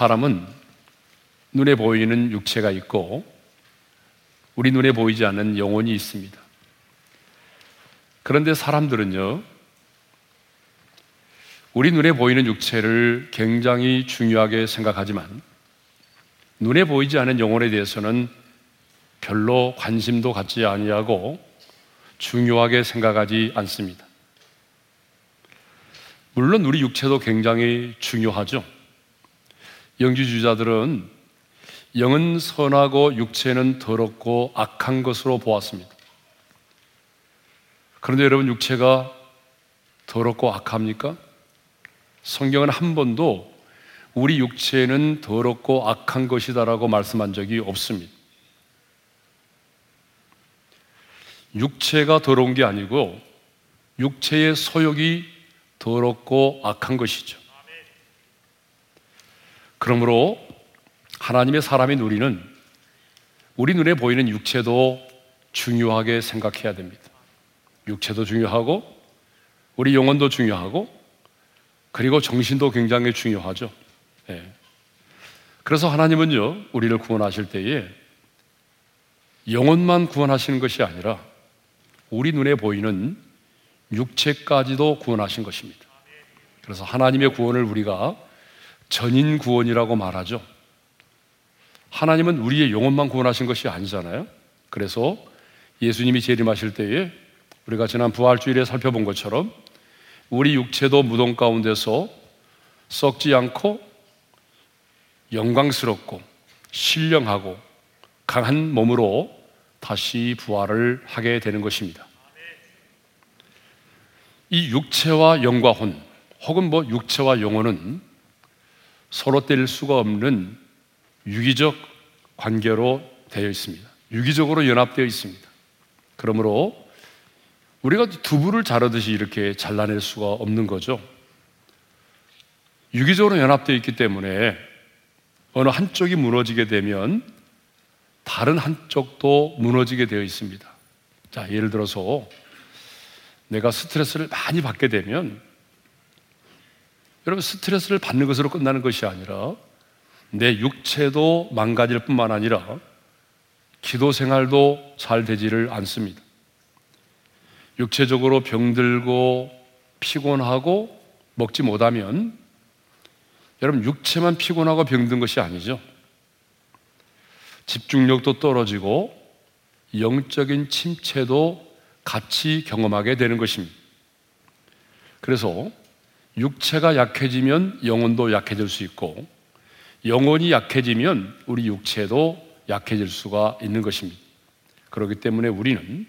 사람은 눈에 보이는 육체가 있고 우리 눈에 보이지 않는 영혼이 있습니다. 그런데 사람들은요, 우리 눈에 보이는 육체를 굉장히 중요하게 생각하지만 눈에 보이지 않는 영혼에 대해서는 별로 관심도 갖지 아니하고 중요하게 생각하지 않습니다. 물론 우리 육체도 굉장히 중요하죠. 영주주자들은 영은 선하고 육체는 더럽고 악한 것으로 보았습니다. 그런데 여러분 육체가 더럽고 악합니까? 성경은 한 번도 우리 육체는 더럽고 악한 것이다라고 말씀한 적이 없습니다. 육체가 더러운 게 아니고 육체의 소욕이 더럽고 악한 것이죠. 그러므로 하나님의 사람인 우리는 우리 눈에 보이는 육체도 중요하게 생각해야 됩니다. 육체도 중요하고 우리 영혼도 중요하고 그리고 정신도 굉장히 중요하죠. 네. 그래서 하나님은요, 우리를 구원하실 때에 영혼만 구원하시는 것이 아니라 우리 눈에 보이는 육체까지도 구원하신 것입니다. 그래서 하나님의 구원을 우리가 전인 구원이라고 말하죠. 하나님은 우리의 영혼만 구원하신 것이 아니잖아요. 그래서 예수님이 재림하실 때에 우리가 지난 부활주일에 살펴본 것처럼 우리 육체도 무덤 가운데서 썩지 않고 영광스럽고 신령하고 강한 몸으로 다시 부활을 하게 되는 것입니다. 이 육체와 영과 혼, 혹은 뭐 육체와 영혼은 서로 뗄 수가 없는 유기적 관계로 되어 있습니다. 유기적으로 연합되어 있습니다. 그러므로 우리가 두부를 자르듯이 이렇게 잘라낼 수가 없는 거죠. 유기적으로 연합되어 있기 때문에 어느 한쪽이 무너지게 되면 다른 한쪽도 무너지게 되어 있습니다. 자, 예를 들어서 내가 스트레스를 많이 받게 되면 여러분 스트레스를 받는 것으로 끝나는 것이 아니라 내 육체도 망가질 뿐만 아니라 기도 생활도 잘 되지를 않습니다. 육체적으로 병들고 피곤하고 먹지 못하면 여러분 육체만 피곤하고 병든 것이 아니죠. 집중력도 떨어지고 영적인 침체도 같이 경험하게 되는 것입니다. 그래서 육체가 약해지면 영혼도 약해질 수 있고 영혼이 약해지면 우리 육체도 약해질 수가 있는 것입니다. 그렇기 때문에 우리는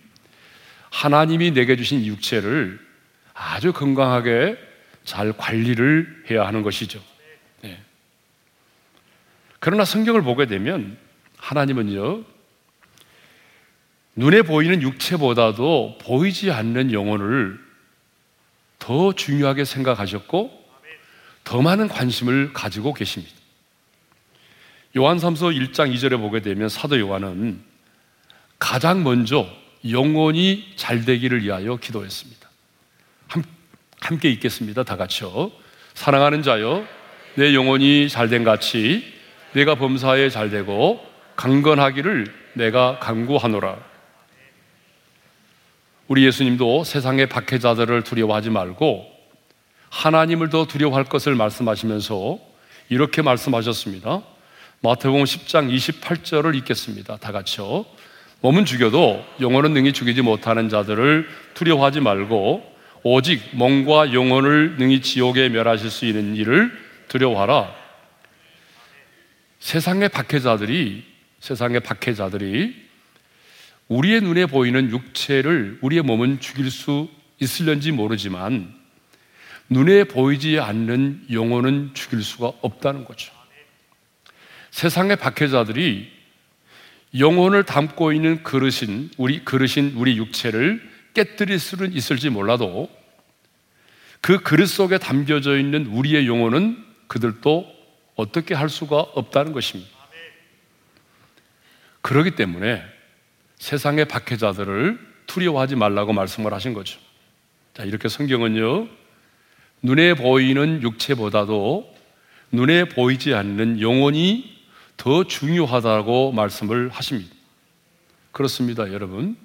하나님이 내게 주신 육체를 아주 건강하게 잘 관리를 해야 하는 것이죠. 네. 그러나 성경을 보게 되면 하나님은요, 눈에 보이는 육체보다도 보이지 않는 영혼을 더 중요하게 생각하셨고 더 많은 관심을 가지고 계십니다. 요한삼서 1장 2절에 보게 되면 사도 요한은 가장 먼저 영혼이 잘 되기를 위하여 기도했습니다. 함, 함께 읽겠습니다. 다 같이요. 사랑하는 자여, 내 영혼이 잘된 같이 내가 범사에 잘 되고 강건하기를 내가 강구하노라. 우리 예수님도 세상의 박해자들을 두려워하지 말고 하나님을 더 두려워할 것을 말씀하시면서 이렇게 말씀하셨습니다. 마태복음 10장 28절을 읽겠습니다. 다 같이요. 몸은 죽여도 영혼은 능히 죽이지 못하는 자들을 두려워하지 말고 오직 몸과 영혼을 능히 지옥에 멸하실 수 있는 일을 두려워하라. 세상의 박해자들이 세상의 박해자들이 우리의 눈에 보이는 육체를 우리의 몸은 죽일 수 있을런지 모르지만 눈에 보이지 않는 영혼은 죽일 수가 없다는 거죠. 세상의 박해자들이 영혼을 담고 있는 그릇인 우리 그릇인 우리 육체를 깨뜨릴 수는 있을지 몰라도 그 그릇 속에 담겨져 있는 우리의 영혼은 그들도 어떻게 할 수가 없다는 것입니다. 그렇기 때문에 세상의 박해자들을 두려워하지 말라고 말씀을 하신 거죠. 자, 이렇게 성경은요, 눈에 보이는 육체보다도 눈에 보이지 않는 영혼이 더 중요하다고 말씀을 하십니다. 그렇습니다, 여러분.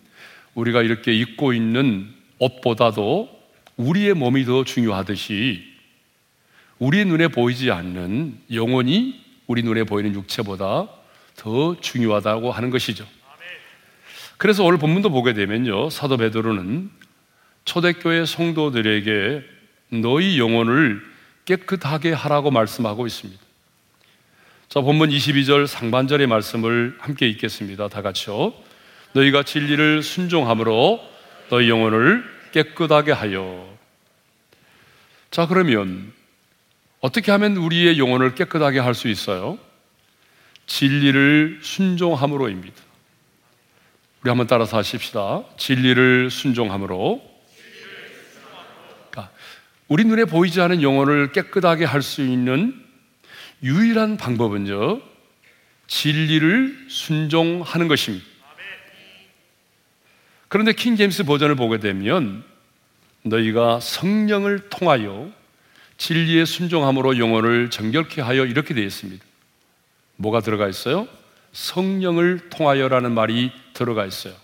우리가 이렇게 입고 있는 옷보다도 우리의 몸이 더 중요하듯이 우리 눈에 보이지 않는 영혼이 우리 눈에 보이는 육체보다 더 중요하다고 하는 것이죠. 그래서 오늘 본문도 보게 되면요. 사도 베드로는 초대교회 성도들에게 너희 영혼을 깨끗하게 하라고 말씀하고 있습니다. 자, 본문 22절 상반절의 말씀을 함께 읽겠습니다. 다 같이요. 너희가 진리를 순종함으로 너희 영혼을 깨끗하게 하여. 자, 그러면 어떻게 하면 우리의 영혼을 깨끗하게 할 수 있어요? 진리를 순종함으로입니다. 우리 한번 따라서 하십시다. 진리를 순종함으로. 그러니까 우리 눈에 보이지 않은 영혼을 깨끗하게 할 수 있는 유일한 방법은요, 진리를 순종하는 것입니다. 그런데 킹 제임스 버전을 보게 되면 너희가 성령을 통하여 진리의 순종함으로 영혼을 정결케 하여 이렇게 되어 있습니다. 뭐가 들어가 있어요? 성령을 통하여라는 말이 들어가 있어요.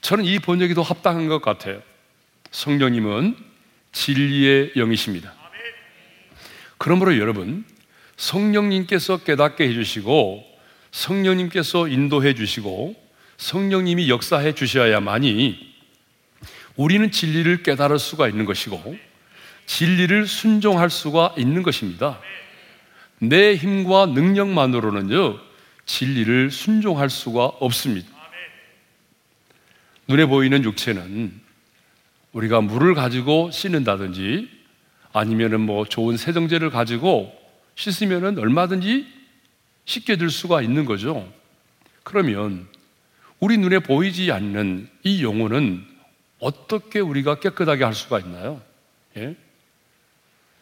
저는 이 번역이 더 합당한 것 같아요. 성령님은 진리의 영이십니다. 그러므로 여러분, 성령님께서 깨닫게 해주시고, 성령님께서 인도해 주시고, 성령님이 역사해 주셔야만이 우리는 진리를 깨달을 수가 있는 것이고, 진리를 순종할 수가 있는 것입니다. 내 힘과 능력만으로는요, 진리를 순종할 수가 없습니다. 눈에 보이는 육체는 우리가 물을 가지고 씻는다든지 아니면은 뭐 좋은 세정제를 가지고 씻으면은 얼마든지 씻겨질 수가 있는 거죠. 그러면 우리 눈에 보이지 않는 이 영혼은 어떻게 우리가 깨끗하게 할 수가 있나요? 예?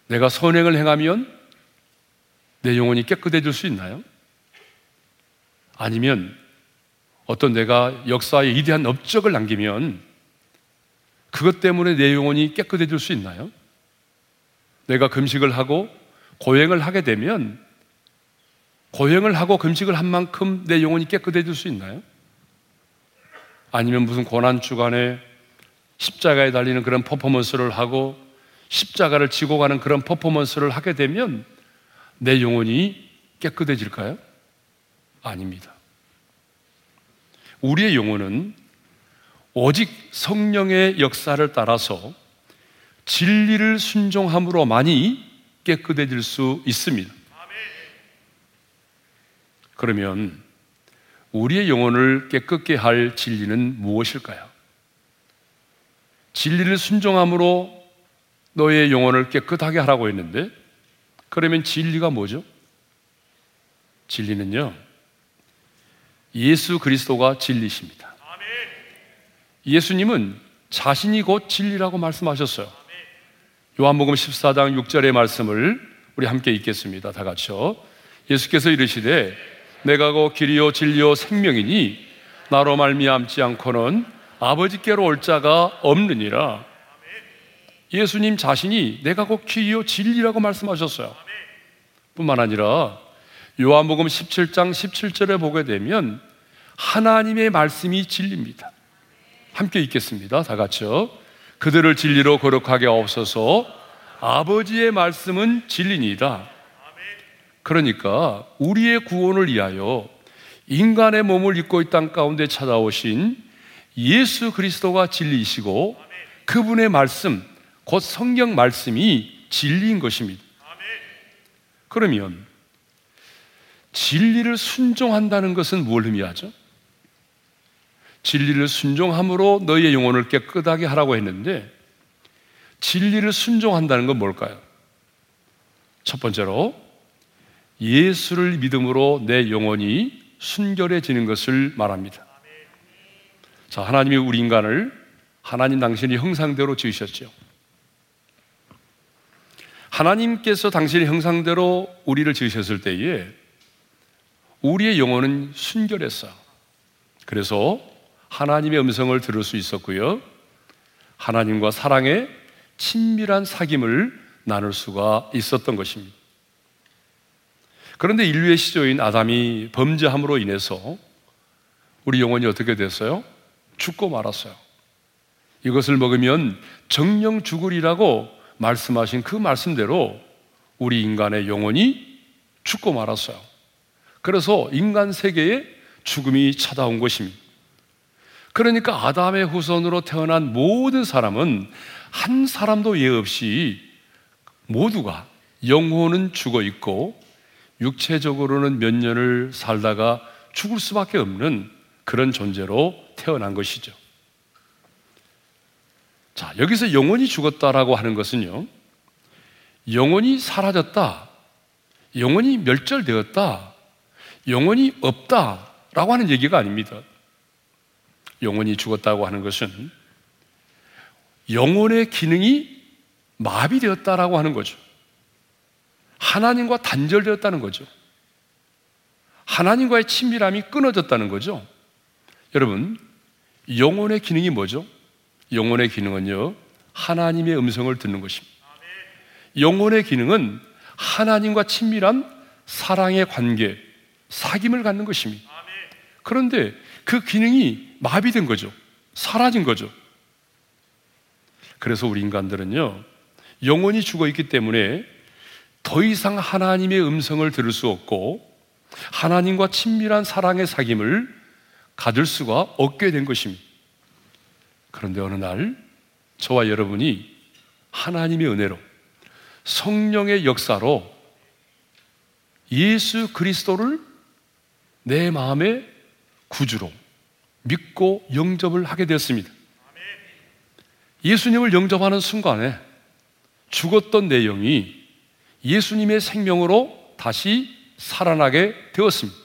내가 선행을 행하면 내 영혼이 깨끗해질 수 있나요? 아니면 어떤 내가 역사에 위대한 업적을 남기면 그것 때문에 내 영혼이 깨끗해질 수 있나요? 내가 금식을 하고 고행을 하게 되면 고행을 하고 금식을 한 만큼 내 영혼이 깨끗해질 수 있나요? 아니면 무슨 고난 주간에 십자가에 달리는 그런 퍼포먼스를 하고 십자가를 지고 가는 그런 퍼포먼스를 하게 되면 내 영혼이 깨끗해질까요? 아닙니다. 우리의 영혼은 오직 성령의 역사를 따라서 진리를 순종함으로만이 깨끗해질 수 있습니다. 그러면 우리의 영혼을 깨끗게 할 진리는 무엇일까요? 진리를 순종함으로 너의 영혼을 깨끗하게 하라고 했는데 그러면 진리가 뭐죠? 진리는요. 예수 그리스도가 진리십니다. 예수님은 자신이 곧 진리라고 말씀하셨어요. 요한복음 14장 6절의 말씀을 우리 함께 읽겠습니다. 다 같이요. 예수께서 이르시되 내가 곧 길이요 진리요 생명이니 나로 말미암지 않고는 아버지께로 올 자가 없느니라. 예수님 자신이 내가 곧 길이요 진리라고 말씀하셨어요. 뿐만 아니라 요한복음 17장 17절에 보게 되면 하나님의 말씀이 진리입니다. 함께 읽겠습니다. 다 같이요. 그들을 진리로 거룩하게 없어서 아버지의 말씀은 진리니이다. 그러니까 우리의 구원을 위하여 인간의 몸을 입고 이 땅 가운데 찾아오신 예수 그리스도가 진리이시고 그분의 말씀, 곧 성경 말씀이 진리인 것입니다. 그러면 진리를 순종한다는 것은 뭘 의미하죠? 진리를 순종함으로 너희의 영혼을 깨끗하게 하라고 했는데 진리를 순종한다는 건 뭘까요? 첫 번째로 예수를 믿음으로 내 영혼이 순결해지는 것을 말합니다. 자, 하나님이 우리 인간을 하나님 당신이 형상대로 지으셨죠. 하나님께서 당신의 형상대로 우리를 지으셨을 때에 우리의 영혼은 순결했어. 그래서 하나님의 음성을 들을 수 있었고요. 하나님과 사랑의 친밀한 사귐을 나눌 수가 있었던 것입니다. 그런데 인류의 시조인 아담이 범죄함으로 인해서 우리 영혼이 어떻게 됐어요? 죽고 말았어요. 이것을 먹으면 정령 죽으리라고 말씀하신 그 말씀대로 우리 인간의 영혼이 죽고 말았어요. 그래서 인간 세계에 죽음이 찾아온 것입니다. 그러니까 아담의 후손으로 태어난 모든 사람은 한 사람도 예 없이 모두가 영혼은 죽어 있고 육체적으로는 몇 년을 살다가 죽을 수밖에 없는 그런 존재로 태어난 것이죠. 자, 여기서 영혼이 죽었다라고 하는 것은요, 영혼이 사라졌다, 영혼이 멸절되었다, 영혼이 없다라고 하는 얘기가 아닙니다. 영혼이 죽었다고 하는 것은 영혼의 기능이 마비되었다라고 하는 거죠. 하나님과 단절되었다는 거죠. 하나님과의 친밀함이 끊어졌다는 거죠. 여러분, 영혼의 기능이 뭐죠? 영혼의 기능은요, 하나님의 음성을 듣는 것입니다. 영혼의 기능은 하나님과 친밀한 사랑의 관계, 사귐을 갖는 것입니다. 그런데 그 기능이 마비된 거죠. 사라진 거죠. 그래서 우리 인간들은요, 영혼이 죽어 있기 때문에 더 이상 하나님의 음성을 들을 수 없고, 하나님과 친밀한 사랑의 사귐을 가질 수가 없게 된 것입니다. 그런데 어느 날 저와 여러분이 하나님의 은혜로 성령의 역사로 예수 그리스도를 내 마음의 구주로 믿고 영접을 하게 되었습니다. 예수님을 영접하는 순간에 죽었던 내용이 예수님의 생명으로 다시 살아나게 되었습니다.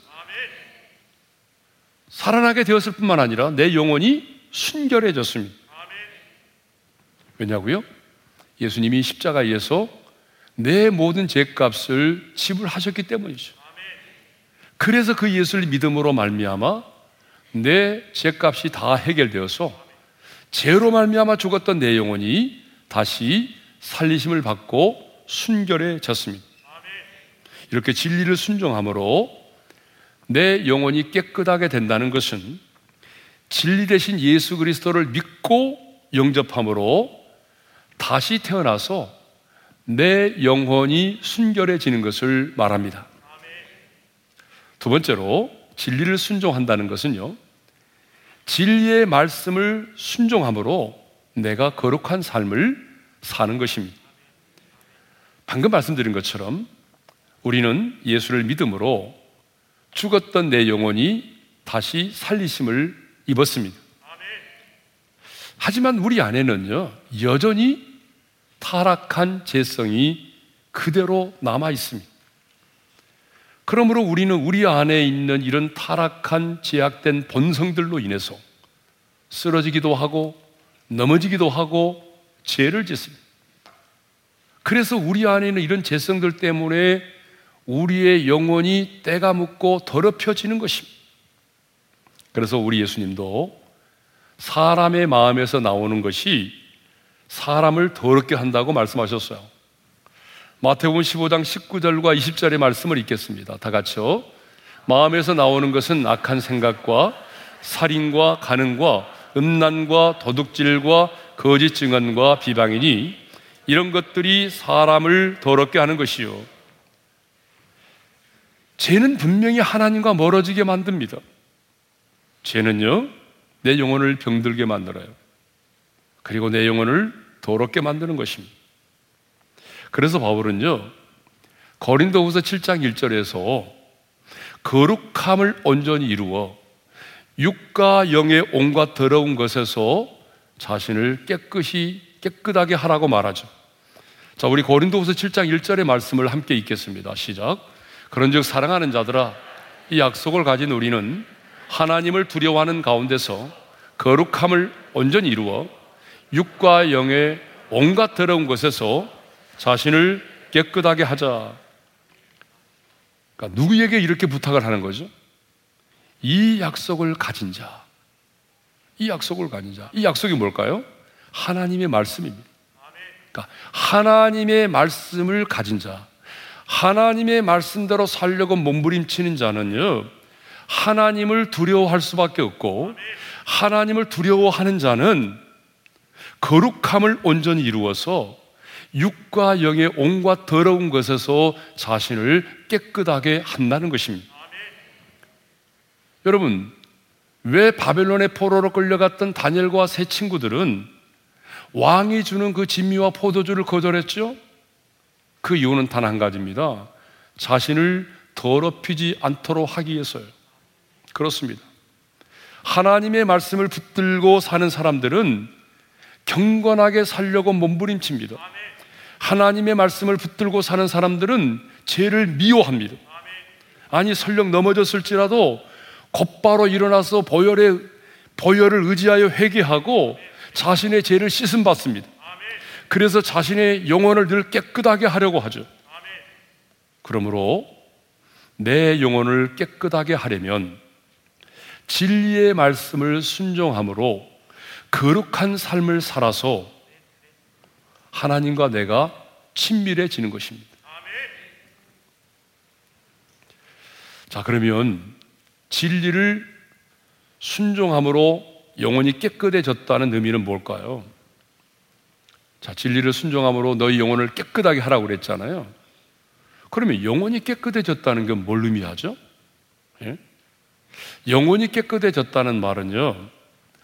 살아나게 되었을 뿐만 아니라 내 영혼이 순결해졌습니다. 왜냐고요? 예수님이 십자가에서 내 모든 죄값을 지불하셨기 때문이죠. 그래서 그 예수를 믿음으로 말미암아 내 죄값이 다 해결되어서 죄로 말미암아 죽었던 내 영혼이 다시 살리심을 받고 순결해졌습니다. 이렇게 진리를 순종함으로 내 영혼이 깨끗하게 된다는 것은 진리 대신 예수 그리스도를 믿고 영접함으로 다시 태어나서 내 영혼이 순결해지는 것을 말합니다. 두 번째로 진리를 순종한다는 것은요, 진리의 말씀을 순종함으로 내가 거룩한 삶을 사는 것입니다. 방금 말씀드린 것처럼 우리는 예수를 믿음으로 죽었던 내 영혼이 다시 살리심을 입었습니다. 하지만 우리 안에는요, 여전히 타락한 죄성이 그대로 남아 있습니다. 그러므로 우리는 우리 안에 있는 이런 타락한 제약된 본성들로 인해서 쓰러지기도 하고 넘어지기도 하고 죄를 짓습니다. 그래서 우리 안에 있는 이런 죄성들 때문에 우리의 영혼이 때가 묻고 더럽혀지는 것입니다. 그래서 우리 예수님도 사람의 마음에서 나오는 것이 사람을 더럽게 한다고 말씀하셨어요. 마태복음 15장 19절과 20절의 말씀을 읽겠습니다. 다 같이요. 마음에서 나오는 것은 악한 생각과 살인과 가능과 음란과 도둑질과 거짓 증언과 비방이니 이런 것들이 사람을 더럽게 하는 것이요. 죄는 분명히 하나님과 멀어지게 만듭니다. 죄는요, 내 영혼을 병들게 만들어요. 그리고 내 영혼을 더럽게 만드는 것입니다. 그래서 바울은요, 거린도후서 7장 1절에서 거룩함을 온전히 이루어 육과 영의 온갖 더러운 것에서 자신을 깨끗이 깨끗하게 하라고 말하죠. 자, 우리 고린도후서 7장 1절의 말씀을 함께 읽겠습니다. 시작. 그런즉 사랑하는 자들아 이 약속을 가진 우리는 하나님을 두려워하는 가운데서 거룩함을 온전히 이루어 육과 영의 온갖 더러운 것에서 자신을 깨끗하게 하자. 그러니까 누구에게 이렇게 부탁을 하는 거죠? 이 약속을 가진 자. 이 약속을 가진 자. 이 약속이 뭘까요? 하나님의 말씀입니다. 그러니까 하나님의 말씀을 가진 자. 하나님의 말씀대로 살려고 몸부림치는 자는요, 하나님을 두려워할 수밖에 없고, 하나님을 두려워하는 자는 거룩함을 온전히 이루어서 육과 영의 온갖 더러운 것에서 자신을 깨끗하게 한다는 것입니다. 여러분, 왜 바벨론의 포로로 끌려갔던 다니엘과 세 친구들은 왕이 주는 그 진미와 포도주를 거절했죠? 그 이유는 단 한 가지입니다. 자신을 더럽히지 않도록 하기 위해서요. 그렇습니다. 하나님의 말씀을 붙들고 사는 사람들은 경건하게 살려고 몸부림칩니다. 하나님의 말씀을 붙들고 사는 사람들은 죄를 미워합니다. 아니, 설령 넘어졌을지라도 곧바로 일어나서 보혈의, 보혈을 의지하여 회개하고 자신의 죄를 씻음 받습니다. 그래서 자신의 영혼을 늘 깨끗하게 하려고 하죠. 그러므로 내 영혼을 깨끗하게 하려면 진리의 말씀을 순종함으로 거룩한 삶을 살아서 하나님과 내가 친밀해지는 것입니다. 자, 그러면 진리를 순종함으로 영혼이 깨끗해졌다는 의미는 뭘까요? 자, 진리를 순종함으로 너희 영혼을 깨끗하게 하라고 그랬잖아요. 그러면 영혼이 깨끗해졌다는 건 뭘 의미하죠? 예? 영혼이 깨끗해졌다는 말은요,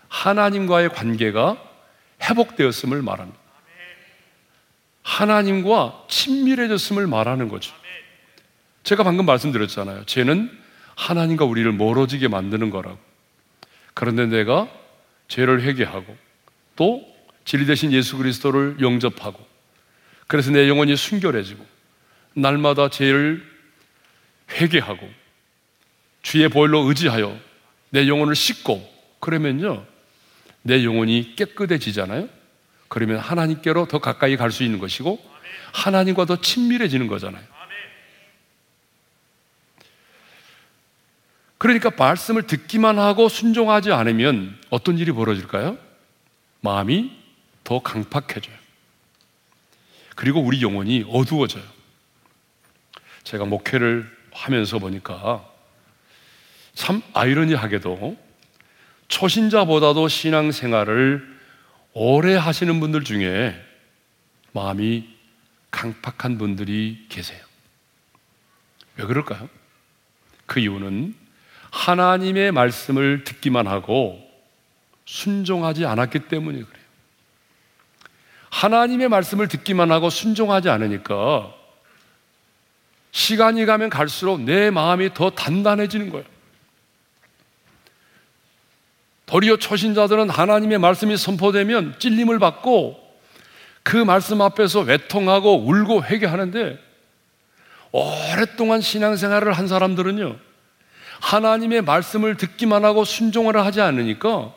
하나님과의 관계가 회복되었음을 말합니다. 하나님과 친밀해졌음을 말하는 거죠. 제가 방금 말씀드렸잖아요. 죄는 하나님과 우리를 멀어지게 만드는 거라고. 그런데 내가 죄를 회개하고 또 진리 대신 예수 그리스도를 영접하고 그래서 내 영혼이 순결해지고 날마다 죄를 회개하고 주의 보혈로 의지하여 내 영혼을 씻고 그러면요 내 영혼이 깨끗해지잖아요. 그러면 하나님께로 더 가까이 갈 수 있는 것이고 하나님과 더 친밀해지는 거잖아요. 그러니까 말씀을 듣기만 하고 순종하지 않으면 어떤 일이 벌어질까요? 마음이 더 강팍해져요. 그리고 우리 영혼이 어두워져요. 제가 목회를 하면서 보니까 참 아이러니하게도 초신자보다도 신앙생활을 오래 하시는 분들 중에 마음이 강팍한 분들이 계세요. 왜 그럴까요? 그 이유는 하나님의 말씀을 듣기만 하고 순종하지 않았기 때문에 그래요. 하나님의 말씀을 듣기만 하고 순종하지 않으니까 시간이 가면 갈수록 내 마음이 더 단단해지는 거예요. 도리어 초신자들은 하나님의 말씀이 선포되면 찔림을 받고 그 말씀 앞에서 외통하고 울고 회개하는데 오랫동안 신앙생활을 한 사람들은요 하나님의 말씀을 듣기만 하고 순종을 하지 않으니까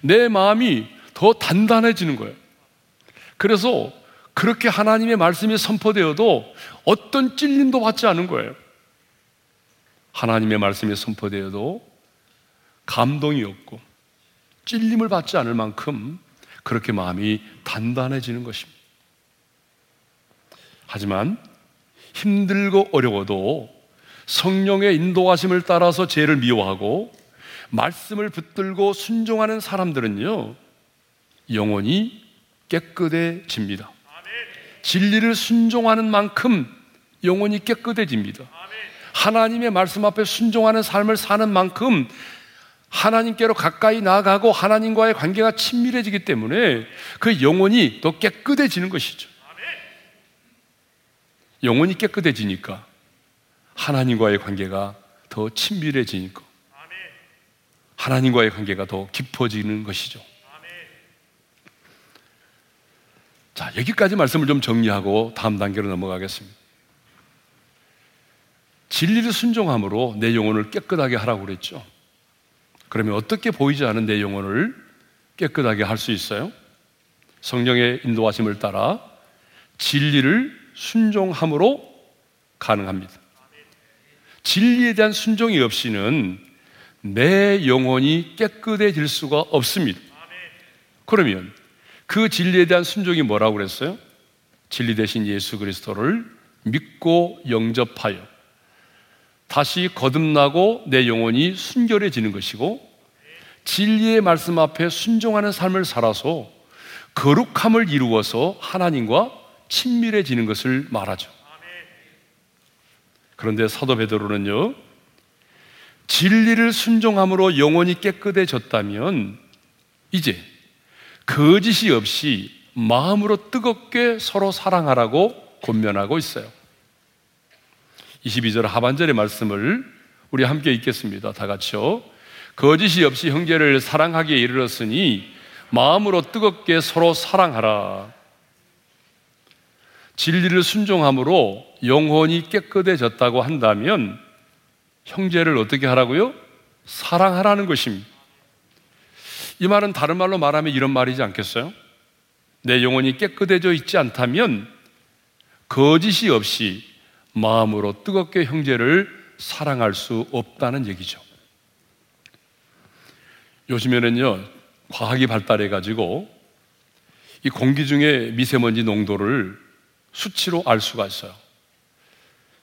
내 마음이 더 단단해지는 거예요. 그래서 그렇게 하나님의 말씀이 선포되어도 어떤 찔림도 받지 않은 거예요. 하나님의 말씀이 선포되어도 감동이 없고 찔림을 받지 않을 만큼 그렇게 마음이 단단해지는 것입니다. 하지만 힘들고 어려워도 성령의 인도하심을 따라서 죄를 미워하고 말씀을 붙들고 순종하는 사람들은요, 영원히 깨끗해집니다. 진리를 순종하는 만큼 영혼이 깨끗해집니다. 하나님의 말씀 앞에 순종하는 삶을 사는 만큼 하나님께로 가까이 나아가고 하나님과의 관계가 친밀해지기 때문에 그 영혼이 더 깨끗해지는 것이죠. 영혼이 깨끗해지니까 하나님과의 관계가 더 친밀해지니까 하나님과의 관계가 더 깊어지는 것이죠. 자, 여기까지 말씀을 좀 정리하고 다음 단계로 넘어가겠습니다. 진리를 순종함으로 내 영혼을 깨끗하게 하라고 그랬죠. 그러면 어떻게 보이지 않은 내 영혼을 깨끗하게 할 수 있어요? 성령의 인도하심을 따라 진리를 순종함으로 가능합니다. 진리에 대한 순종이 없이는 내 영혼이 깨끗해질 수가 없습니다. 그러면 그 진리에 대한 순종이 뭐라고 그랬어요? 진리 대신 예수 그리스도를 믿고 영접하여 다시 거듭나고 내 영혼이 순결해지는 것이고 진리의 말씀 앞에 순종하는 삶을 살아서 거룩함을 이루어서 하나님과 친밀해지는 것을 말하죠. 그런데 사도 베드로는요. 진리를 순종함으로 영혼이 깨끗해졌다면 이제 거짓이 없이 마음으로 뜨겁게 서로 사랑하라고 권면하고 있어요. 22절 하반절의 말씀을 우리 함께 읽겠습니다. 다 같이요. 거짓이 없이 형제를 사랑하기에 이르렀으니 마음으로 뜨겁게 서로 사랑하라. 진리를 순종함으로 영혼이 깨끗해졌다고 한다면 형제를 어떻게 하라고요? 사랑하라는 것입니다. 이 말은 다른 말로 말하면 이런 말이지 않겠어요? 내 영혼이 깨끗해져 있지 않다면 거짓이 없이 마음으로 뜨겁게 형제를 사랑할 수 없다는 얘기죠. 요즘에는요, 과학이 발달해 가지고 이 공기 중에 미세먼지 농도를 수치로 알 수가 있어요.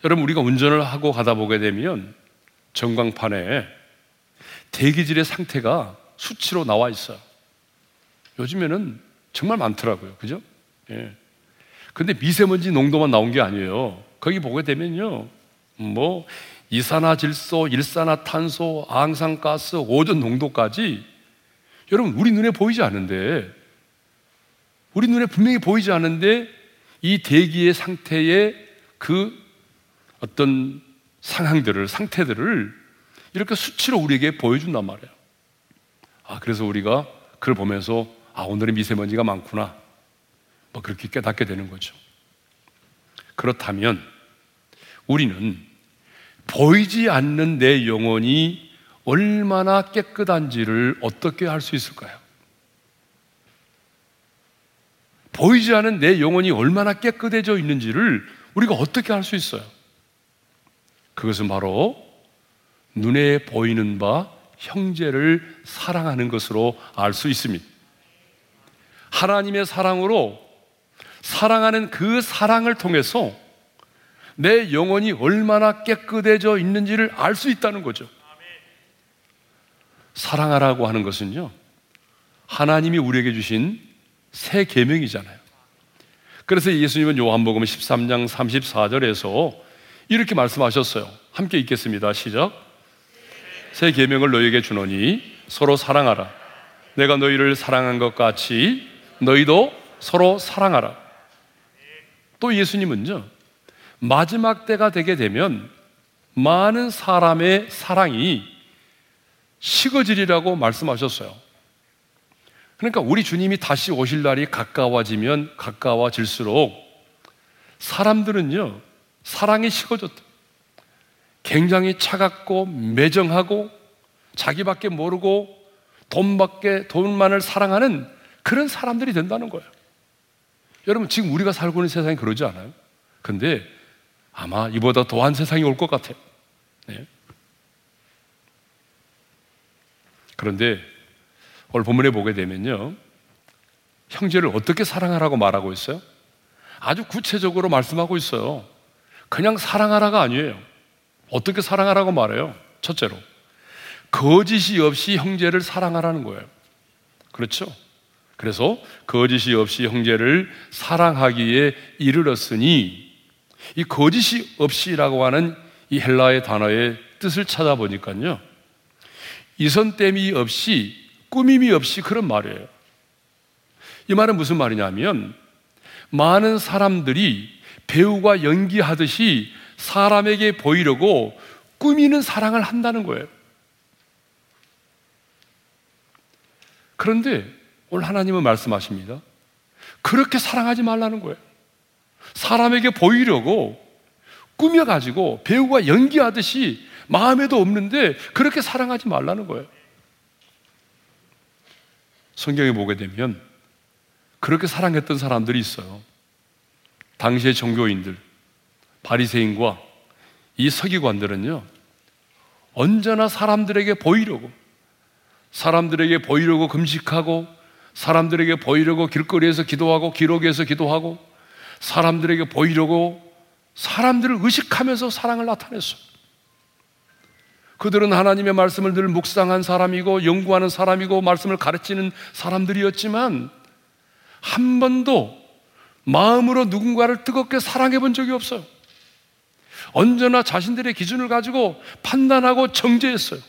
여러분, 우리가 운전을 하고 가다 보게 되면 전광판에 대기질의 상태가 수치로 나와 있어요. 요즘에는 정말 많더라고요. 그죠? 예. 근데 미세먼지 농도만 나온 게 아니에요. 거기 보게 되면요. 뭐, 이산화질소, 일산화탄소, 앙상가스, 오존 농도까지 여러분, 우리 눈에 보이지 않은데, 우리 눈에 분명히 보이지 않은데, 이 대기의 상태의 그 어떤 상황들을, 상태들을 이렇게 수치로 우리에게 보여준단 말이에요. 아, 그래서 우리가 그걸 보면서, 아, 오늘은 미세먼지가 많구나. 뭐 그렇게 깨닫게 되는 거죠. 그렇다면, 우리는 보이지 않는 내 영혼이 얼마나 깨끗한지를 어떻게 할수 있을까요? 보이지 않은 내 영혼이 얼마나 깨끗해져 있는지를 우리가 어떻게 할수 있어요? 그것은 바로 눈에 보이는 바 형제를 사랑하는 것으로 알 수 있습니다. 하나님의 사랑으로 사랑하는 그 사랑을 통해서 내 영혼이 얼마나 깨끗해져 있는지를 알 수 있다는 거죠. 사랑하라고 하는 것은요, 하나님이 우리에게 주신 새 계명이잖아요. 그래서 예수님은 요한복음 13장 34절에서 이렇게 말씀하셨어요. 함께 읽겠습니다. 시작. 새 계명을 너희에게 주노니 서로 사랑하라. 내가 너희를 사랑한 것 같이 너희도 서로 사랑하라. 또 예수님은요. 마지막 때가 되게 되면 많은 사람의 사랑이 식어지리라고 말씀하셨어요. 그러니까 우리 주님이 다시 오실 날이 가까워지면 가까워질수록 사람들은요, 사랑이 식어졌다. 굉장히 차갑고 매정하고 자기밖에 모르고 돈밖에 돈만을 사랑하는 그런 사람들이 된다는 거예요. 여러분 지금 우리가 살고 있는 세상이 그러지 않아요? 근데 아마 이보다 더한 세상이 올 것 같아요. 네. 그런데 오늘 본문에 보게 되면요. 형제를 어떻게 사랑하라고 말하고 있어요? 아주 구체적으로 말씀하고 있어요. 그냥 사랑하라가 아니에요. 어떻게 사랑하라고 말해요? 첫째로. 거짓이 없이 형제를 사랑하라는 거예요. 그렇죠? 그래서 거짓이 없이 형제를 사랑하기에 이르렀으니 이 거짓이 없이라고 하는 이 헬라의 단어의 뜻을 찾아보니까요. 이선땜이 없이 꾸밈이 없이 그런 말이에요. 이 말은 무슨 말이냐면 많은 사람들이 배우가 연기하듯이 사람에게 보이려고 꾸미는 사랑을 한다는 거예요. 그런데 오늘 하나님은 말씀하십니다. 그렇게 사랑하지 말라는 거예요. 사람에게 보이려고 꾸며가지고 배우가 연기하듯이 마음에도 없는데 그렇게 사랑하지 말라는 거예요. 성경에 보게 되면 그렇게 사랑했던 사람들이 있어요. 당시의 종교인들, 바리새인과 이 서기관들은요. 언제나 사람들에게 보이려고 사람들에게 보이려고 금식하고 사람들에게 보이려고 길거리에서 기도하고 기록에서 기도하고 사람들에게 보이려고 사람들을 의식하면서 사랑을 나타냈어요. 그들은 하나님의 말씀을 늘 묵상한 사람이고 연구하는 사람이고 말씀을 가르치는 사람들이었지만 한 번도 마음으로 누군가를 뜨겁게 사랑해 본 적이 없어요. 언제나 자신들의 기준을 가지고 판단하고 정죄했어요.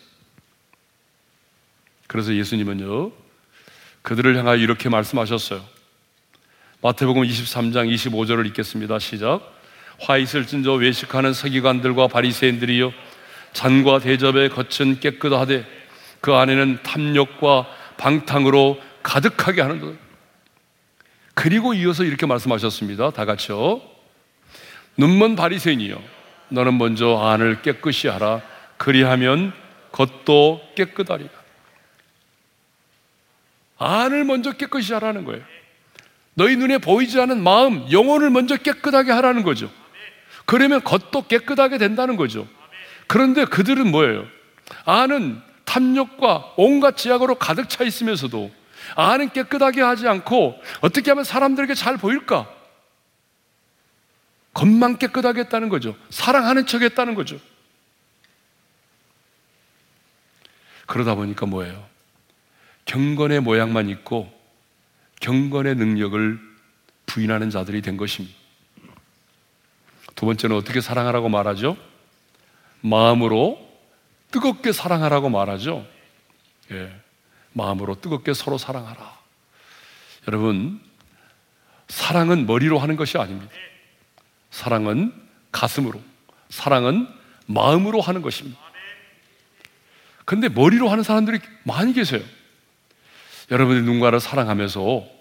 그래서 예수님은요, 그들을 향하여 이렇게 말씀하셨어요. 마태복음 23장 25절을 읽겠습니다. 시작. 화 있을 진저 외식하는 서기관들과 바리새인들이요 잔과 대접에 거친 깨끗하되 그 안에는 탐욕과 방탕으로 가득하게 하는 것. 그리고 이어서 이렇게 말씀하셨습니다. 다 같이요. 눈먼 바리새인이요. 너는 먼저 안을 깨끗이 하라. 그리하면 겉도 깨끗하리라. 안을 먼저 깨끗이 하라는 거예요. 너희 눈에 보이지 않는 마음, 영혼을 먼저 깨끗하게 하라는 거죠. 그러면 겉도 깨끗하게 된다는 거죠. 그런데 그들은 뭐예요? 안은 탐욕과 온갖 지약으로 가득 차 있으면서도 안은 깨끗하게 하지 않고 어떻게 하면 사람들에게 잘 보일까? 겉만 깨끗하게 했다는 거죠. 사랑하는 척 했다는 거죠. 그러다 보니까 뭐예요? 경건의 모양만 있고 경건의 능력을 부인하는 자들이 된 것입니다. 두 번째는 어떻게 사랑하라고 말하죠? 마음으로 뜨겁게 사랑하라고 말하죠. 예. 마음으로 뜨겁게 서로 사랑하라. 여러분, 사랑은 머리로 하는 것이 아닙니다. 사랑은 가슴으로, 사랑은 마음으로 하는 것입니다. 근데 머리로 하는 사람들이 많이 계세요. 여러분이 누군가를 사랑하면서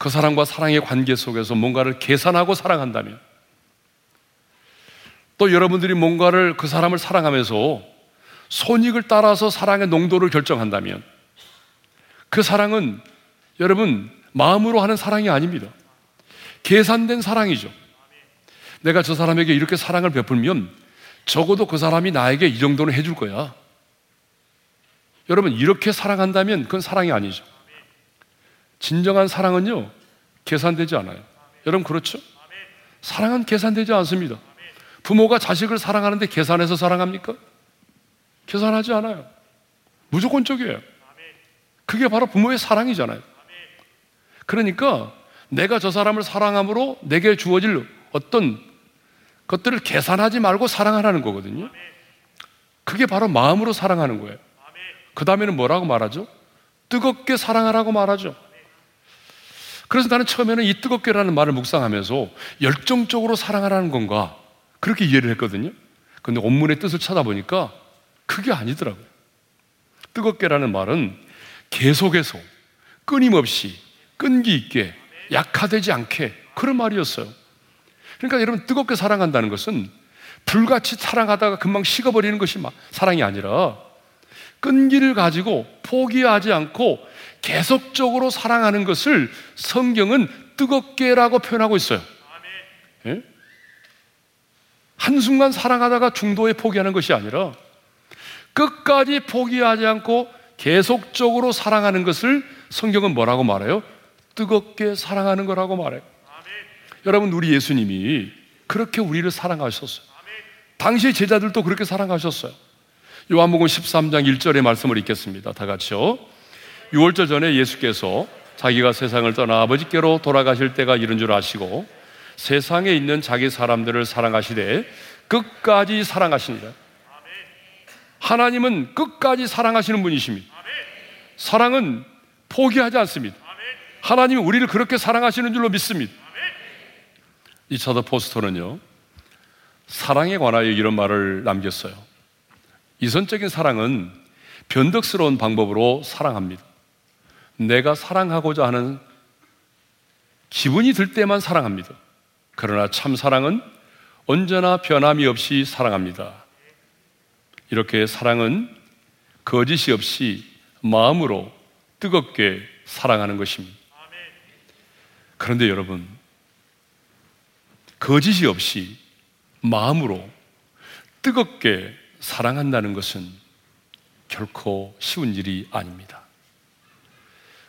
그 사람과 사랑의 관계 속에서 뭔가를 계산하고 사랑한다면 또 여러분들이 뭔가를 그 사람을 사랑하면서 손익을 따라서 사랑의 농도를 결정한다면 그 사랑은 여러분 마음으로 하는 사랑이 아닙니다. 계산된 사랑이죠. 내가 저 사람에게 이렇게 사랑을 베풀면 적어도 그 사람이 나에게 이 정도는 해줄 거야. 여러분, 이렇게 사랑한다면 그건 사랑이 아니죠. 진정한 사랑은요, 계산되지 않아요. 여러분, 그렇죠? 사랑은 계산되지 않습니다. 부모가 자식을 사랑하는데 계산해서 사랑합니까? 계산하지 않아요. 무조건적이에요. 그게 바로 부모의 사랑이잖아요. 그러니까 내가 저 사람을 사랑함으로 내게 주어질 어떤 것들을 계산하지 말고 사랑하라는 거거든요. 그게 바로 마음으로 사랑하는 거예요. 그 다음에는 뭐라고 말하죠? 뜨겁게 사랑하라고 말하죠. 그래서 나는 처음에는 이 뜨겁게라는 말을 묵상하면서 열정적으로 사랑하라는 건가? 그렇게 이해를 했거든요. 근데 원문의 뜻을 찾아보니까 그게 아니더라고요. 뜨겁게라는 말은 계속해서 끊임없이 끈기 있게 약화되지 않게 그런 말이었어요. 그러니까 여러분 뜨겁게 사랑한다는 것은 불같이 사랑하다가 금방 식어버리는 것이 사랑이 아니라 끈기를 가지고 포기하지 않고 계속적으로 사랑하는 것을 성경은 뜨겁게라고 표현하고 있어요. 예? 한순간 사랑하다가 중도에 포기하는 것이 아니라 끝까지 포기하지 않고 계속적으로 사랑하는 것을 성경은 뭐라고 말해요? 뜨겁게 사랑하는 거라고 말해요. 여러분, 우리 예수님이 그렇게 우리를 사랑하셨어요. 당시 제자들도 그렇게 사랑하셨어요. 요한복음 13장 1절의 말씀을 읽겠습니다. 다 같이요. 6월절 전에 예수께서 자기가 세상을 떠나 아버지께로 돌아가실 때가 이른 줄 아시고 세상에 있는 자기 사람들을 사랑하시되 끝까지 사랑하십니다. 하나님은 끝까지 사랑하시는 분이십니다. 사랑은 포기하지 않습니다. 하나님이 우리를 그렇게 사랑하시는 줄로 믿습니다. 리차드 포스터는요, 사랑에 관하여 이런 말을 남겼어요. 이선적인 사랑은 변덕스러운 방법으로 사랑합니다. 내가 사랑하고자 하는 기분이 들 때만 사랑합니다. 그러나 참 사랑은 언제나 변함이 없이 사랑합니다. 이렇게 사랑은 거짓이 없이 마음으로 뜨겁게 사랑하는 것입니다. 그런데 여러분, 거짓이 없이 마음으로 뜨겁게 사랑한다는 것은 결코 쉬운 일이 아닙니다.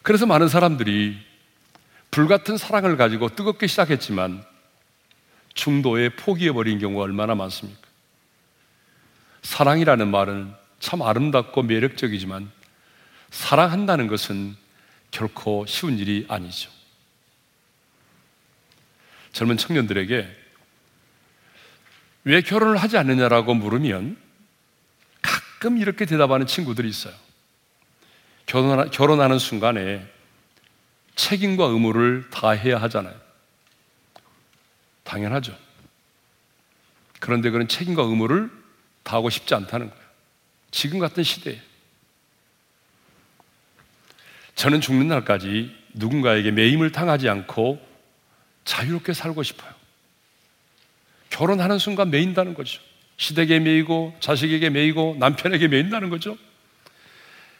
그래서 많은 사람들이 불같은 사랑을 가지고 뜨겁게 시작했지만 중도에 포기해버린 경우가 얼마나 많습니까? 사랑이라는 말은 참 아름답고 매력적이지만 사랑한다는 것은 결코 쉬운 일이 아니죠. 젊은 청년들에게 왜 결혼을 하지 않느냐라고 물으면 가끔 이렇게 대답하는 친구들이 있어요. 결혼하는 순간에 책임과 의무를 다 해야 하잖아요. 당연하죠. 그런데 그런 책임과 의무를 다 하고 싶지 않다는 거예요. 지금 같은 시대에. 저는 죽는 날까지 누군가에게 매임을 당하지 않고 자유롭게 살고 싶어요. 결혼하는 순간 매인다는 거죠. 시댁에 매이고 자식에게 매이고 남편에게 매인다는 거죠.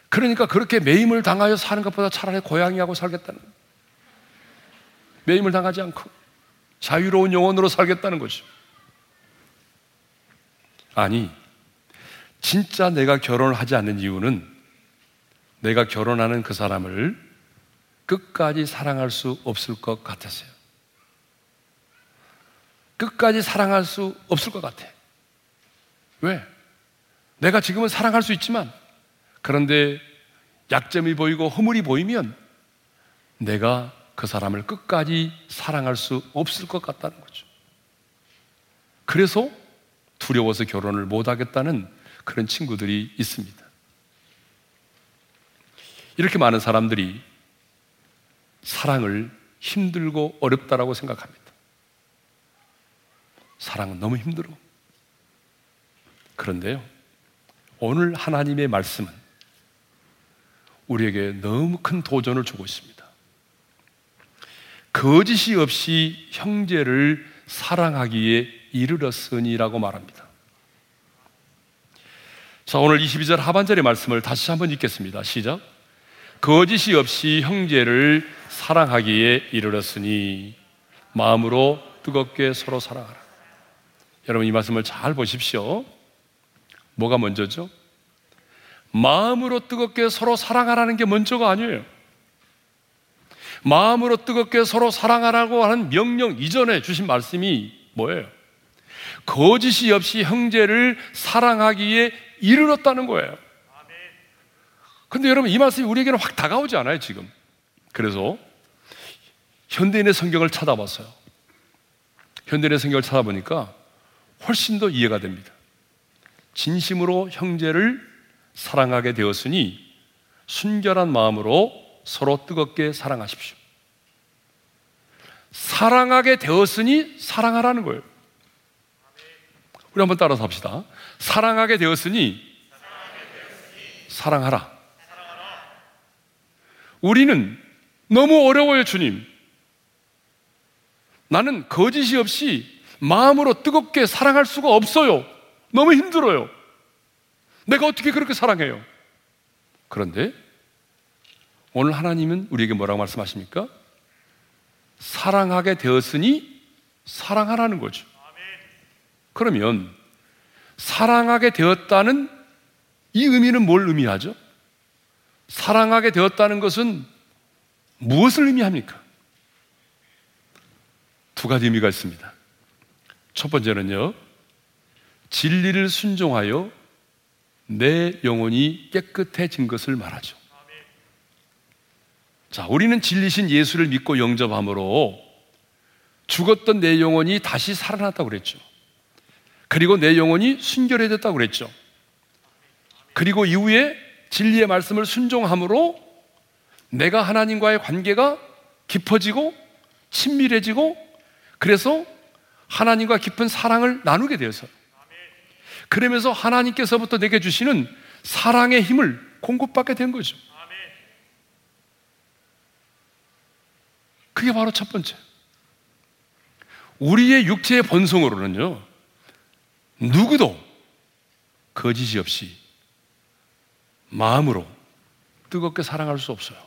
그러니까 그렇게 매임을 당하여 사는 것보다 차라리 고양이하고 살겠다는 거예요. 매임을 당하지 않고 자유로운 영혼으로 살겠다는 거죠. 아니, 진짜 내가 결혼을 하지 않는 이유는 내가 결혼하는 그 사람을 끝까지 사랑할 수 없을 것 같았어요. 끝까지 사랑할 수 없을 것 같아. 왜? 내가 지금은 사랑할 수 있지만, 그런데 약점이 보이고 허물이 보이면 내가 그 사람을 끝까지 사랑할 수 없을 것 같다는 거죠. 그래서 두려워서 결혼을 못 하겠다는 그런 친구들이 있습니다. 이렇게 많은 사람들이 사랑을 힘들고 어렵다라고 생각합니다. 사랑은 너무 힘들어. 그런데요, 오늘 하나님의 말씀은 우리에게 너무 큰 도전을 주고 있습니다. 거짓이 없이 형제를 사랑하기에 이르렀으니라고 말합니다. 자, 오늘 22절 하반절의 말씀을 다시 한번 읽겠습니다. 시작. 거짓이 없이 형제를 사랑하기에 이르렀으니 마음으로 뜨겁게 서로 사랑하라. 여러분 이 말씀을 잘 보십시오. 뭐가 먼저죠? 마음으로 뜨겁게 서로 사랑하라는 게 먼저가 아니에요. 마음으로 뜨겁게 서로 사랑하라고 하는 명령 이전에 주신 말씀이 뭐예요? 거짓이 없이 형제를 사랑하기에 이르렀다는 거예요. 근데 여러분 이 말씀이 우리에게는 확 다가오지 않아요, 지금. 그래서 현대인의 성경을 찾아봤어요. 현대인의 성경을 찾아보니까 훨씬 더 이해가 됩니다. 진심으로 형제를 사랑하게 되었으니 순결한 마음으로 서로 뜨겁게 사랑하십시오. 사랑하게 되었으니 사랑하라는 거예요. 우리 한번 따라서 합시다. 사랑하게 되었으니 사랑하라. 우리는 너무 어려워요, 주님. 나는 거짓이 없이 마음으로 뜨겁게 사랑할 수가 없어요. 너무 힘들어요. 내가 어떻게 그렇게 사랑해요? 그런데 오늘 하나님은 우리에게 뭐라고 말씀하십니까? 사랑하게 되었으니 사랑하라는 거죠. 그러면 사랑하게 되었다는 이 의미는 뭘 의미하죠? 사랑하게 되었다는 것은 무엇을 의미합니까? 두 가지 의미가 있습니다. 첫 번째는요, 진리를 순종하여 내 영혼이 깨끗해진 것을 말하죠. 자, 우리는 진리신 예수를 믿고 영접함으로 죽었던 내 영혼이 다시 살아났다고 그랬죠. 그리고 내 영혼이 순결해졌다고 그랬죠. 그리고 이후에 진리의 말씀을 순종함으로 내가 하나님과의 관계가 깊어지고 친밀해지고 그래서 하나님과 깊은 사랑을 나누게 되어서 그러면서 하나님께서부터 내게 주시는 사랑의 힘을 공급받게 된 거죠. 그게 바로 첫 번째. 우리의 육체의 본성으로는요, 누구도 거짓이 없이 마음으로 뜨겁게 사랑할 수 없어요.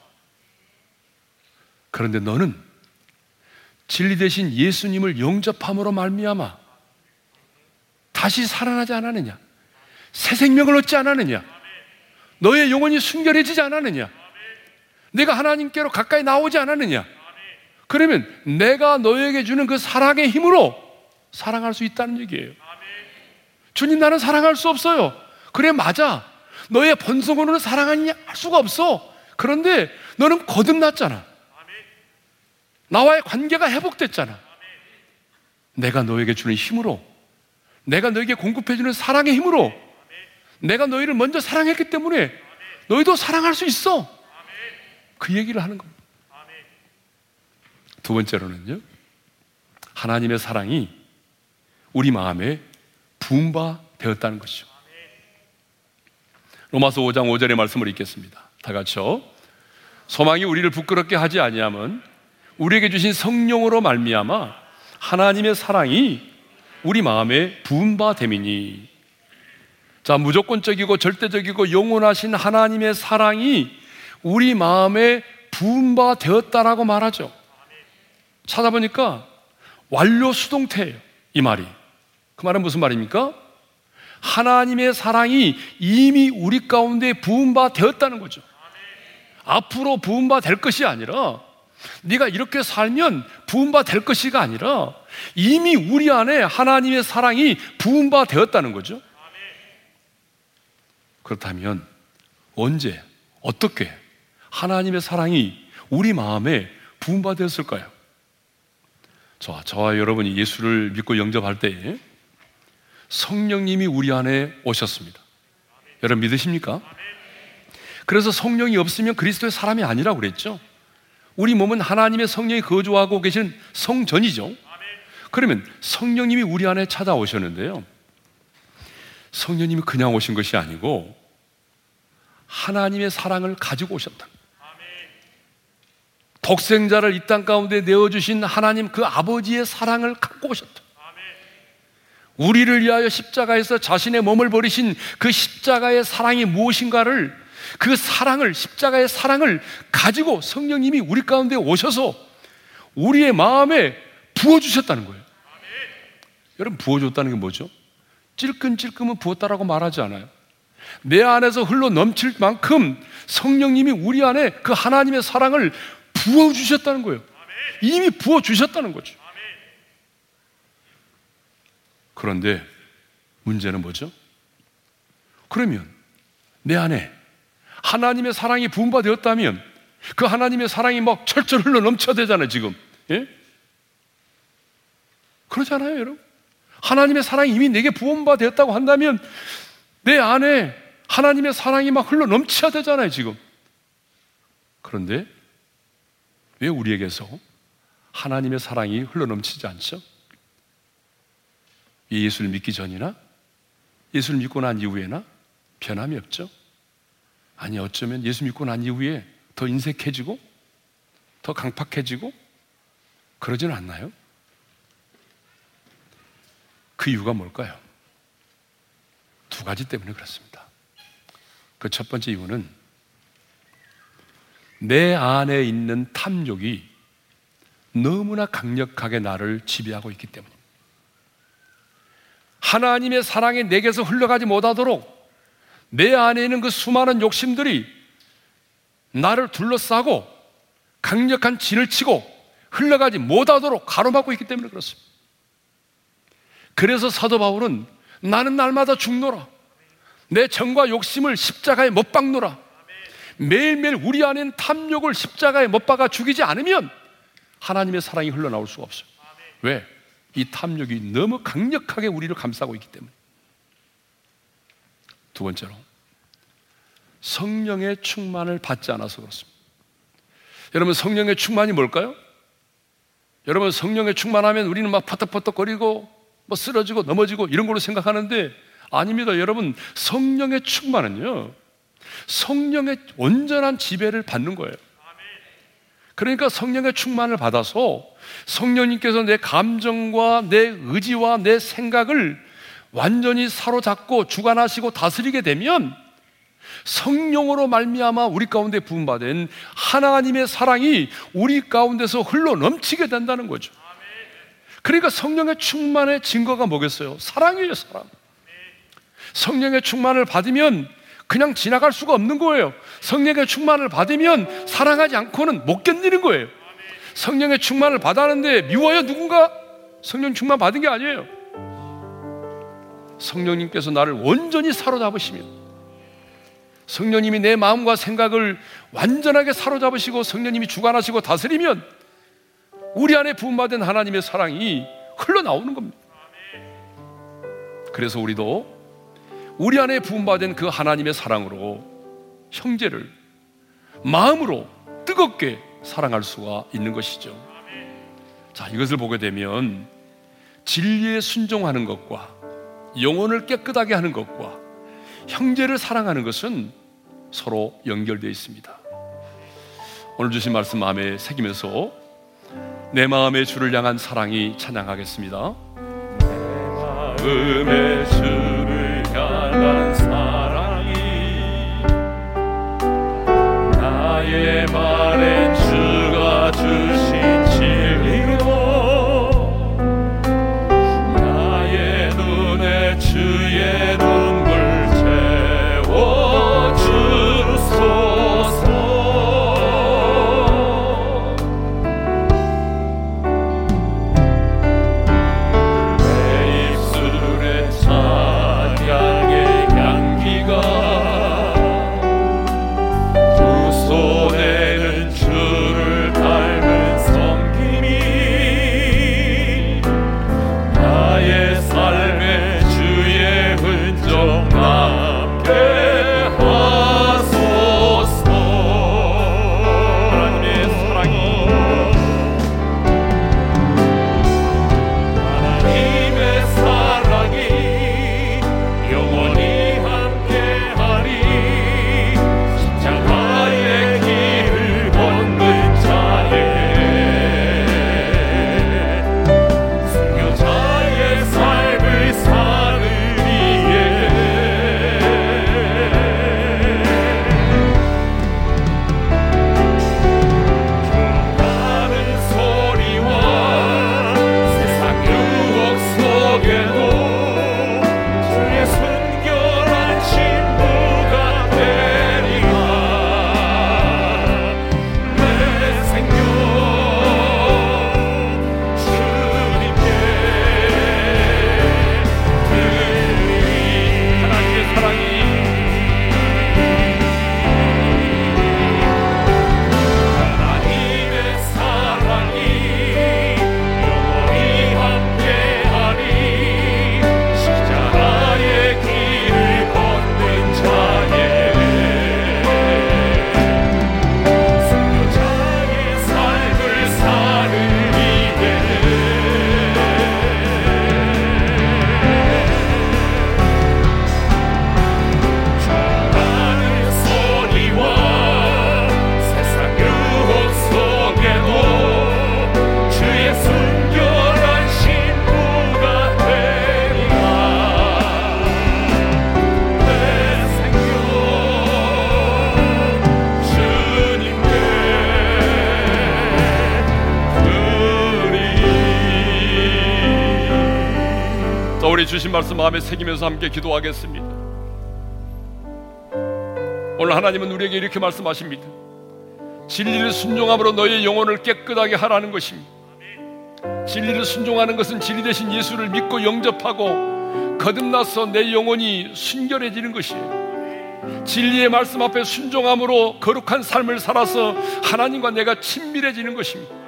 그런데 너는 진리 대신 예수님을 영접함으로 말미암아 다시 살아나지 않았느냐? 새 생명을 얻지 않았느냐? 너의 영혼이 순결해지지 않았느냐? 내가 하나님께로 가까이 나오지 않았느냐? 그러면 내가 너에게 주는 그 사랑의 힘으로 사랑할 수 있다는 얘기예요. 주님 나는 사랑할 수 없어요. 그래 맞아. 너의 본성으로는 사랑하냐 할 수가 없어. 그런데 너는 거듭났잖아. 나와의 관계가 회복됐잖아. 내가 너에게 주는 힘으로, 내가 너에게 공급해주는 사랑의 힘으로, 내가 너희를 먼저 사랑했기 때문에 너희도 사랑할 수 있어. 그 얘기를 하는 겁니다. 두 번째로는요, 하나님의 사랑이 우리 마음에 부음바 되었다는 것이죠. 로마서 5장 5절의 말씀을 읽겠습니다. 다 같이요. 소망이 우리를 부끄럽게 하지 아니함은 우리에게 주신 성령으로 말미암아 하나님의 사랑이 우리 마음에 부음바 됨이니 자 무조건적이고 절대적이고 영원하신 하나님의 사랑이 우리 마음에 부음바 되었다라고 말하죠. 찾아보니까 완료 수동태예요. 이 말이. 그 말은 무슨 말입니까? 하나님의 사랑이 이미 우리 가운데 부음바 되었다는 거죠. 앞으로 부음바 될 것이 아니라 네가 이렇게 살면 부음바 될 것이가 아니라 이미 우리 안에 하나님의 사랑이 부음바 되었다는 거죠. 그렇다면 언제 어떻게 하나님의 사랑이 우리 마음에 부음바 되었을까요? 저, 저와 여러분이 예수를 믿고 영접할 때에 성령님이 우리 안에 오셨습니다. 여러분 믿으십니까? 그래서 성령이 없으면 그리스도의 사람이 아니라고 그랬죠. 우리 몸은 하나님의 성령이 거주하고 계신 성전이죠. 그러면 성령님이 우리 안에 찾아오셨는데요. 성령님이 그냥 오신 것이 아니고 하나님의 사랑을 가지고 오셨다. 독생자를 이 땅 가운데 내어주신 하나님 그 아버지의 사랑을 갖고 오셨다. 우리를 위하여 십자가에서 자신의 몸을 버리신 그 십자가의 사랑이 무엇인가를 그 사랑을, 십자가의 사랑을 가지고 성령님이 우리 가운데 오셔서 우리의 마음에 부어 주셨다는 거예요. 여러분, 부어줬다는 게 뭐죠? 찔끔찔끔은 부었다라고 말하지 않아요. 내 안에서 흘러 넘칠 만큼 성령님이 우리 안에 그 하나님의 사랑을 부어주셨다는 거예요. 이미 부어주셨다는 거죠. 그런데 문제는 뭐죠? 그러면 내 안에 하나님의 사랑이 부음바 되었다면 그 하나님의 사랑이 막 철철 흘러 넘쳐야 되잖아요, 지금. 예? 그러잖아요, 여러분. 하나님의 사랑이 이미 내게 부음바 되었다고 한다면 내 안에 하나님의 사랑이 막 흘러 넘쳐야 되잖아요, 지금. 그런데 왜 우리에게서 하나님의 사랑이 흘러 넘치지 않죠? 예수를 믿기 전이나 예수를 믿고 난 이후에나 변함이 없죠? 아니, 어쩌면 예수 믿고 난 이후에 더 인색해지고 더 강팍해지고 그러지는 않나요? 그 이유가 뭘까요? 두 가지 때문에 그렇습니다. 그 첫 번째 이유는 내 안에 있는 탐욕이 너무나 강력하게 나를 지배하고 있기 때문입니다. 하나님의 사랑이 내게서 흘러가지 못하도록 내 안에 있는 그 수많은 욕심들이 나를 둘러싸고 강력한 진을 치고 흘러가지 못하도록 가로막고 있기 때문에 그렇습니다. 그래서 사도 바울은 나는 날마다 죽노라. 내 정과 욕심을 십자가에 못 박노라. 매일매일 우리 안에는 탐욕을 십자가에 못 박아 죽이지 않으면 하나님의 사랑이 흘러나올 수가 없어요. 왜? 이 탐욕이 너무 강력하게 우리를 감싸고 있기 때문에. 두 번째로, 성령의 충만을 받지 않아서 그렇습니다. 여러분, 성령의 충만이 뭘까요? 여러분, 성령의 충만하면 우리는 막 퍼떡퍼떡거리고, 뭐 쓰러지고 넘어지고 이런 걸로 생각하는데, 아닙니다. 여러분, 성령의 충만은요, 성령의 온전한 지배를 받는 거예요. 그러니까 성령의 충만을 받아서 성령님께서 내 감정과 내 의지와 내 생각을 완전히 사로잡고 주관하시고 다스리게 되면 성령으로 말미암아 우리 가운데 부음받은 하나님의 사랑이 우리 가운데서 흘러 넘치게 된다는 거죠. 그러니까 성령의 충만의 증거가 뭐겠어요? 사랑이에요, 사랑. 성령의 충만을 받으면 그냥 지나갈 수가 없는 거예요. 성령의 충만을 받으면 사랑하지 않고는 못 견디는 거예요. 성령의 충만을 받았는데 미워요 누군가? 성령 충만 받은 게 아니에요. 성령님께서 나를 온전히 사로잡으시며 성령님이 내 마음과 생각을 완전하게 사로잡으시고 성령님이 주관하시고 다스리면 우리 안에 부음받은 하나님의 사랑이 흘러나오는 겁니다. 그래서 우리도 우리 안에 부음받은 그 하나님의 사랑으로 형제를 마음으로 뜨겁게 사랑할 수가 있는 것이죠. 자, 이것을 보게 되면 진리에 순종하는 것과 영혼을 깨끗하게 하는 것과 형제를 사랑하는 것은 서로 연결되어 있습니다. 오늘 주신 말씀 마음에 새기면서 내 마음의 주를 향한 사랑이 찬양하겠습니다. 내 마음의 주를 향한 사랑이 나의 말에 말씀 마음에 새기면서 함께 기도하겠습니다 오늘 하나님은 우리에게 이렇게 말씀하십니다. 진리를 순종함으로 너의 영혼을 깨끗하게 하라는 것입니다. 진리를 순종하는 것은 진리 대신 예수를 믿고 영접하고 거듭나서 내 영혼이 순결해지는 것이에요. 진리의 말씀 앞에 순종함으로 거룩한 삶을 살아서 하나님과 내가 친밀해지는 것입니다.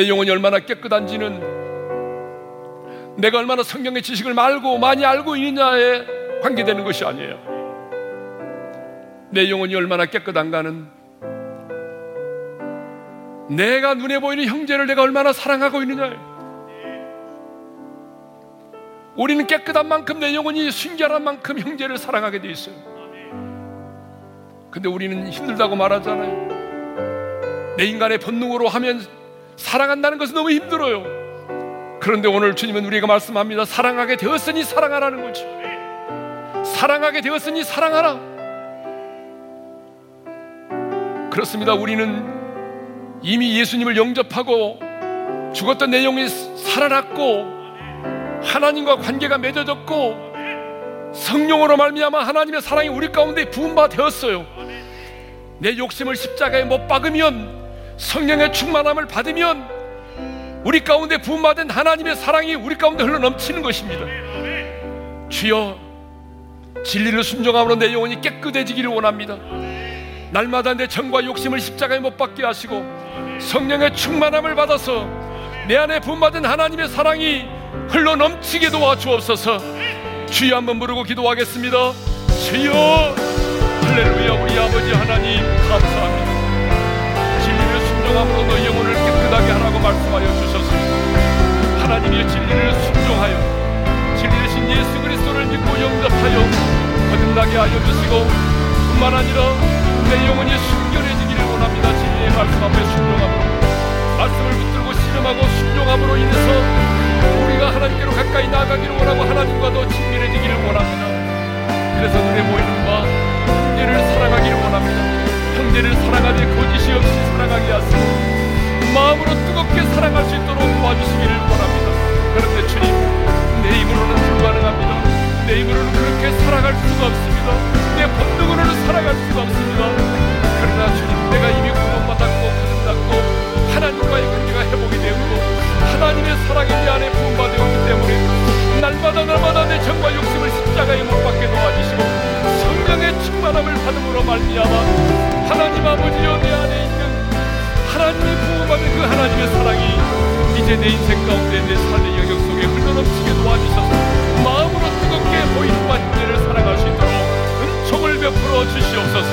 내 영혼이 얼마나 깨끗한지는 내가 얼마나 성경의 지식을 말고 많이 알고 있느냐에 관계되는 것이 아니에요. 내 영혼이 얼마나 깨끗한가는 내가 눈에 보이는 형제를 내가 얼마나 사랑하고 있느냐에 우리는 깨끗한 만큼 내 영혼이 순결한 만큼 형제를 사랑하게 돼 있어요. 근데 우리는 힘들다고 말하잖아요. 내 인간의 본능으로 하면 사랑한다는 것은 너무 힘들어요. 그런데 오늘 주님은 우리가 말씀합니다. 사랑하게 되었으니 사랑하라는 거죠. 사랑하게 되었으니 사랑하라. 그렇습니다. 우리는 이미 예수님을 영접하고 죽었던 내용이 살아났고 하나님과 관계가 맺어졌고 성령으로 말미암아 하나님의 사랑이 우리 가운데 부음바 되었어요. 내 욕심을 십자가에 못 박으면 성령의 충만함을 받으면 우리 가운데 부음받은 하나님의 사랑이 우리 가운데 흘러 넘치는 것입니다. 주여 진리를 순종함으로 내 영혼이 깨끗해지기를 원합니다. 날마다 내 정과 욕심을 십자가에 못 박게 하시고 성령의 충만함을 받아서 내 안에 부음받은 하나님의 사랑이 흘러 넘치게 도와주옵소서. 주여 한번 부르고 기도하겠습니다. 주여 할렐루야 우리 아버지 하나님 감사합니다. 순종함으로 너희 영혼을 깨끗하게 하라고 말씀하여 주셨습니다. 하나님의 진리를 순종하여 진리 대신 예수 그리스도를 믿고 영접하여 거듭나게 하여 주시고 뿐만 아니라 내 영혼이 순결해지기를 원합니다. 진리의 말씀 앞에 순종함으로 말씀을 붙들고 신음하고 순종함으로 인해서 우리가 하나님께로 가까이 나아가기를 원하고 하나님과 더 친밀해지기를 원합니다. 형제를 사랑하되 거짓이 없이 사랑하게 하시고 마음으로 뜨겁게 사랑할 수 있도록 도와주시기를 원합니다. 그런데 주님 내 힘으로는 불가능합니다. 내 힘으로는 그렇게 살아갈 수가 없습니다. 내 본능으로는 살아갈 수가 없습니다. 그러나 주님 내가 이미 구원받았고 거듭났고 하나님과의 관계가 회복이 되었고 하나님의 사랑이 내 안에 부음받았기 때문에 날마다 날마다 내 정과 욕심을 십자가에 못 박게 도와주시고 충만함을 받음으로 말미암아 하나님 아버지여 내 안에 있는 하나님의 부음받은 그 하나님의 사랑이 이제 내 인생 가운데 내 삶의 영역 속에 흘러넘치게 도와주셔서 마음으로 뜨겁게 보이는 바 형제를 사랑할 수 있도록 은총을 베풀어 주시옵소서.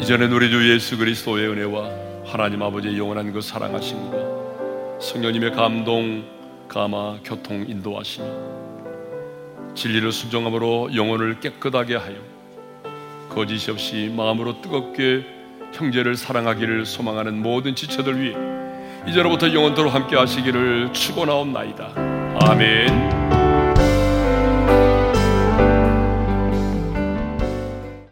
이전에 우리 주 예수 그리스도의 은혜와 하나님 아버지의 영원한 그 사랑하심과 성령님의 감동, 감화, 교통, 인도하심이 진리를 순종함으로 영혼을 깨끗하게 하여 거짓이 없이 마음으로 뜨겁게 형제를 사랑하기를 소망하는 모든 지체들 위해 이제로부터 영원토록 함께 하시기를 축원하옵나이다. 아멘.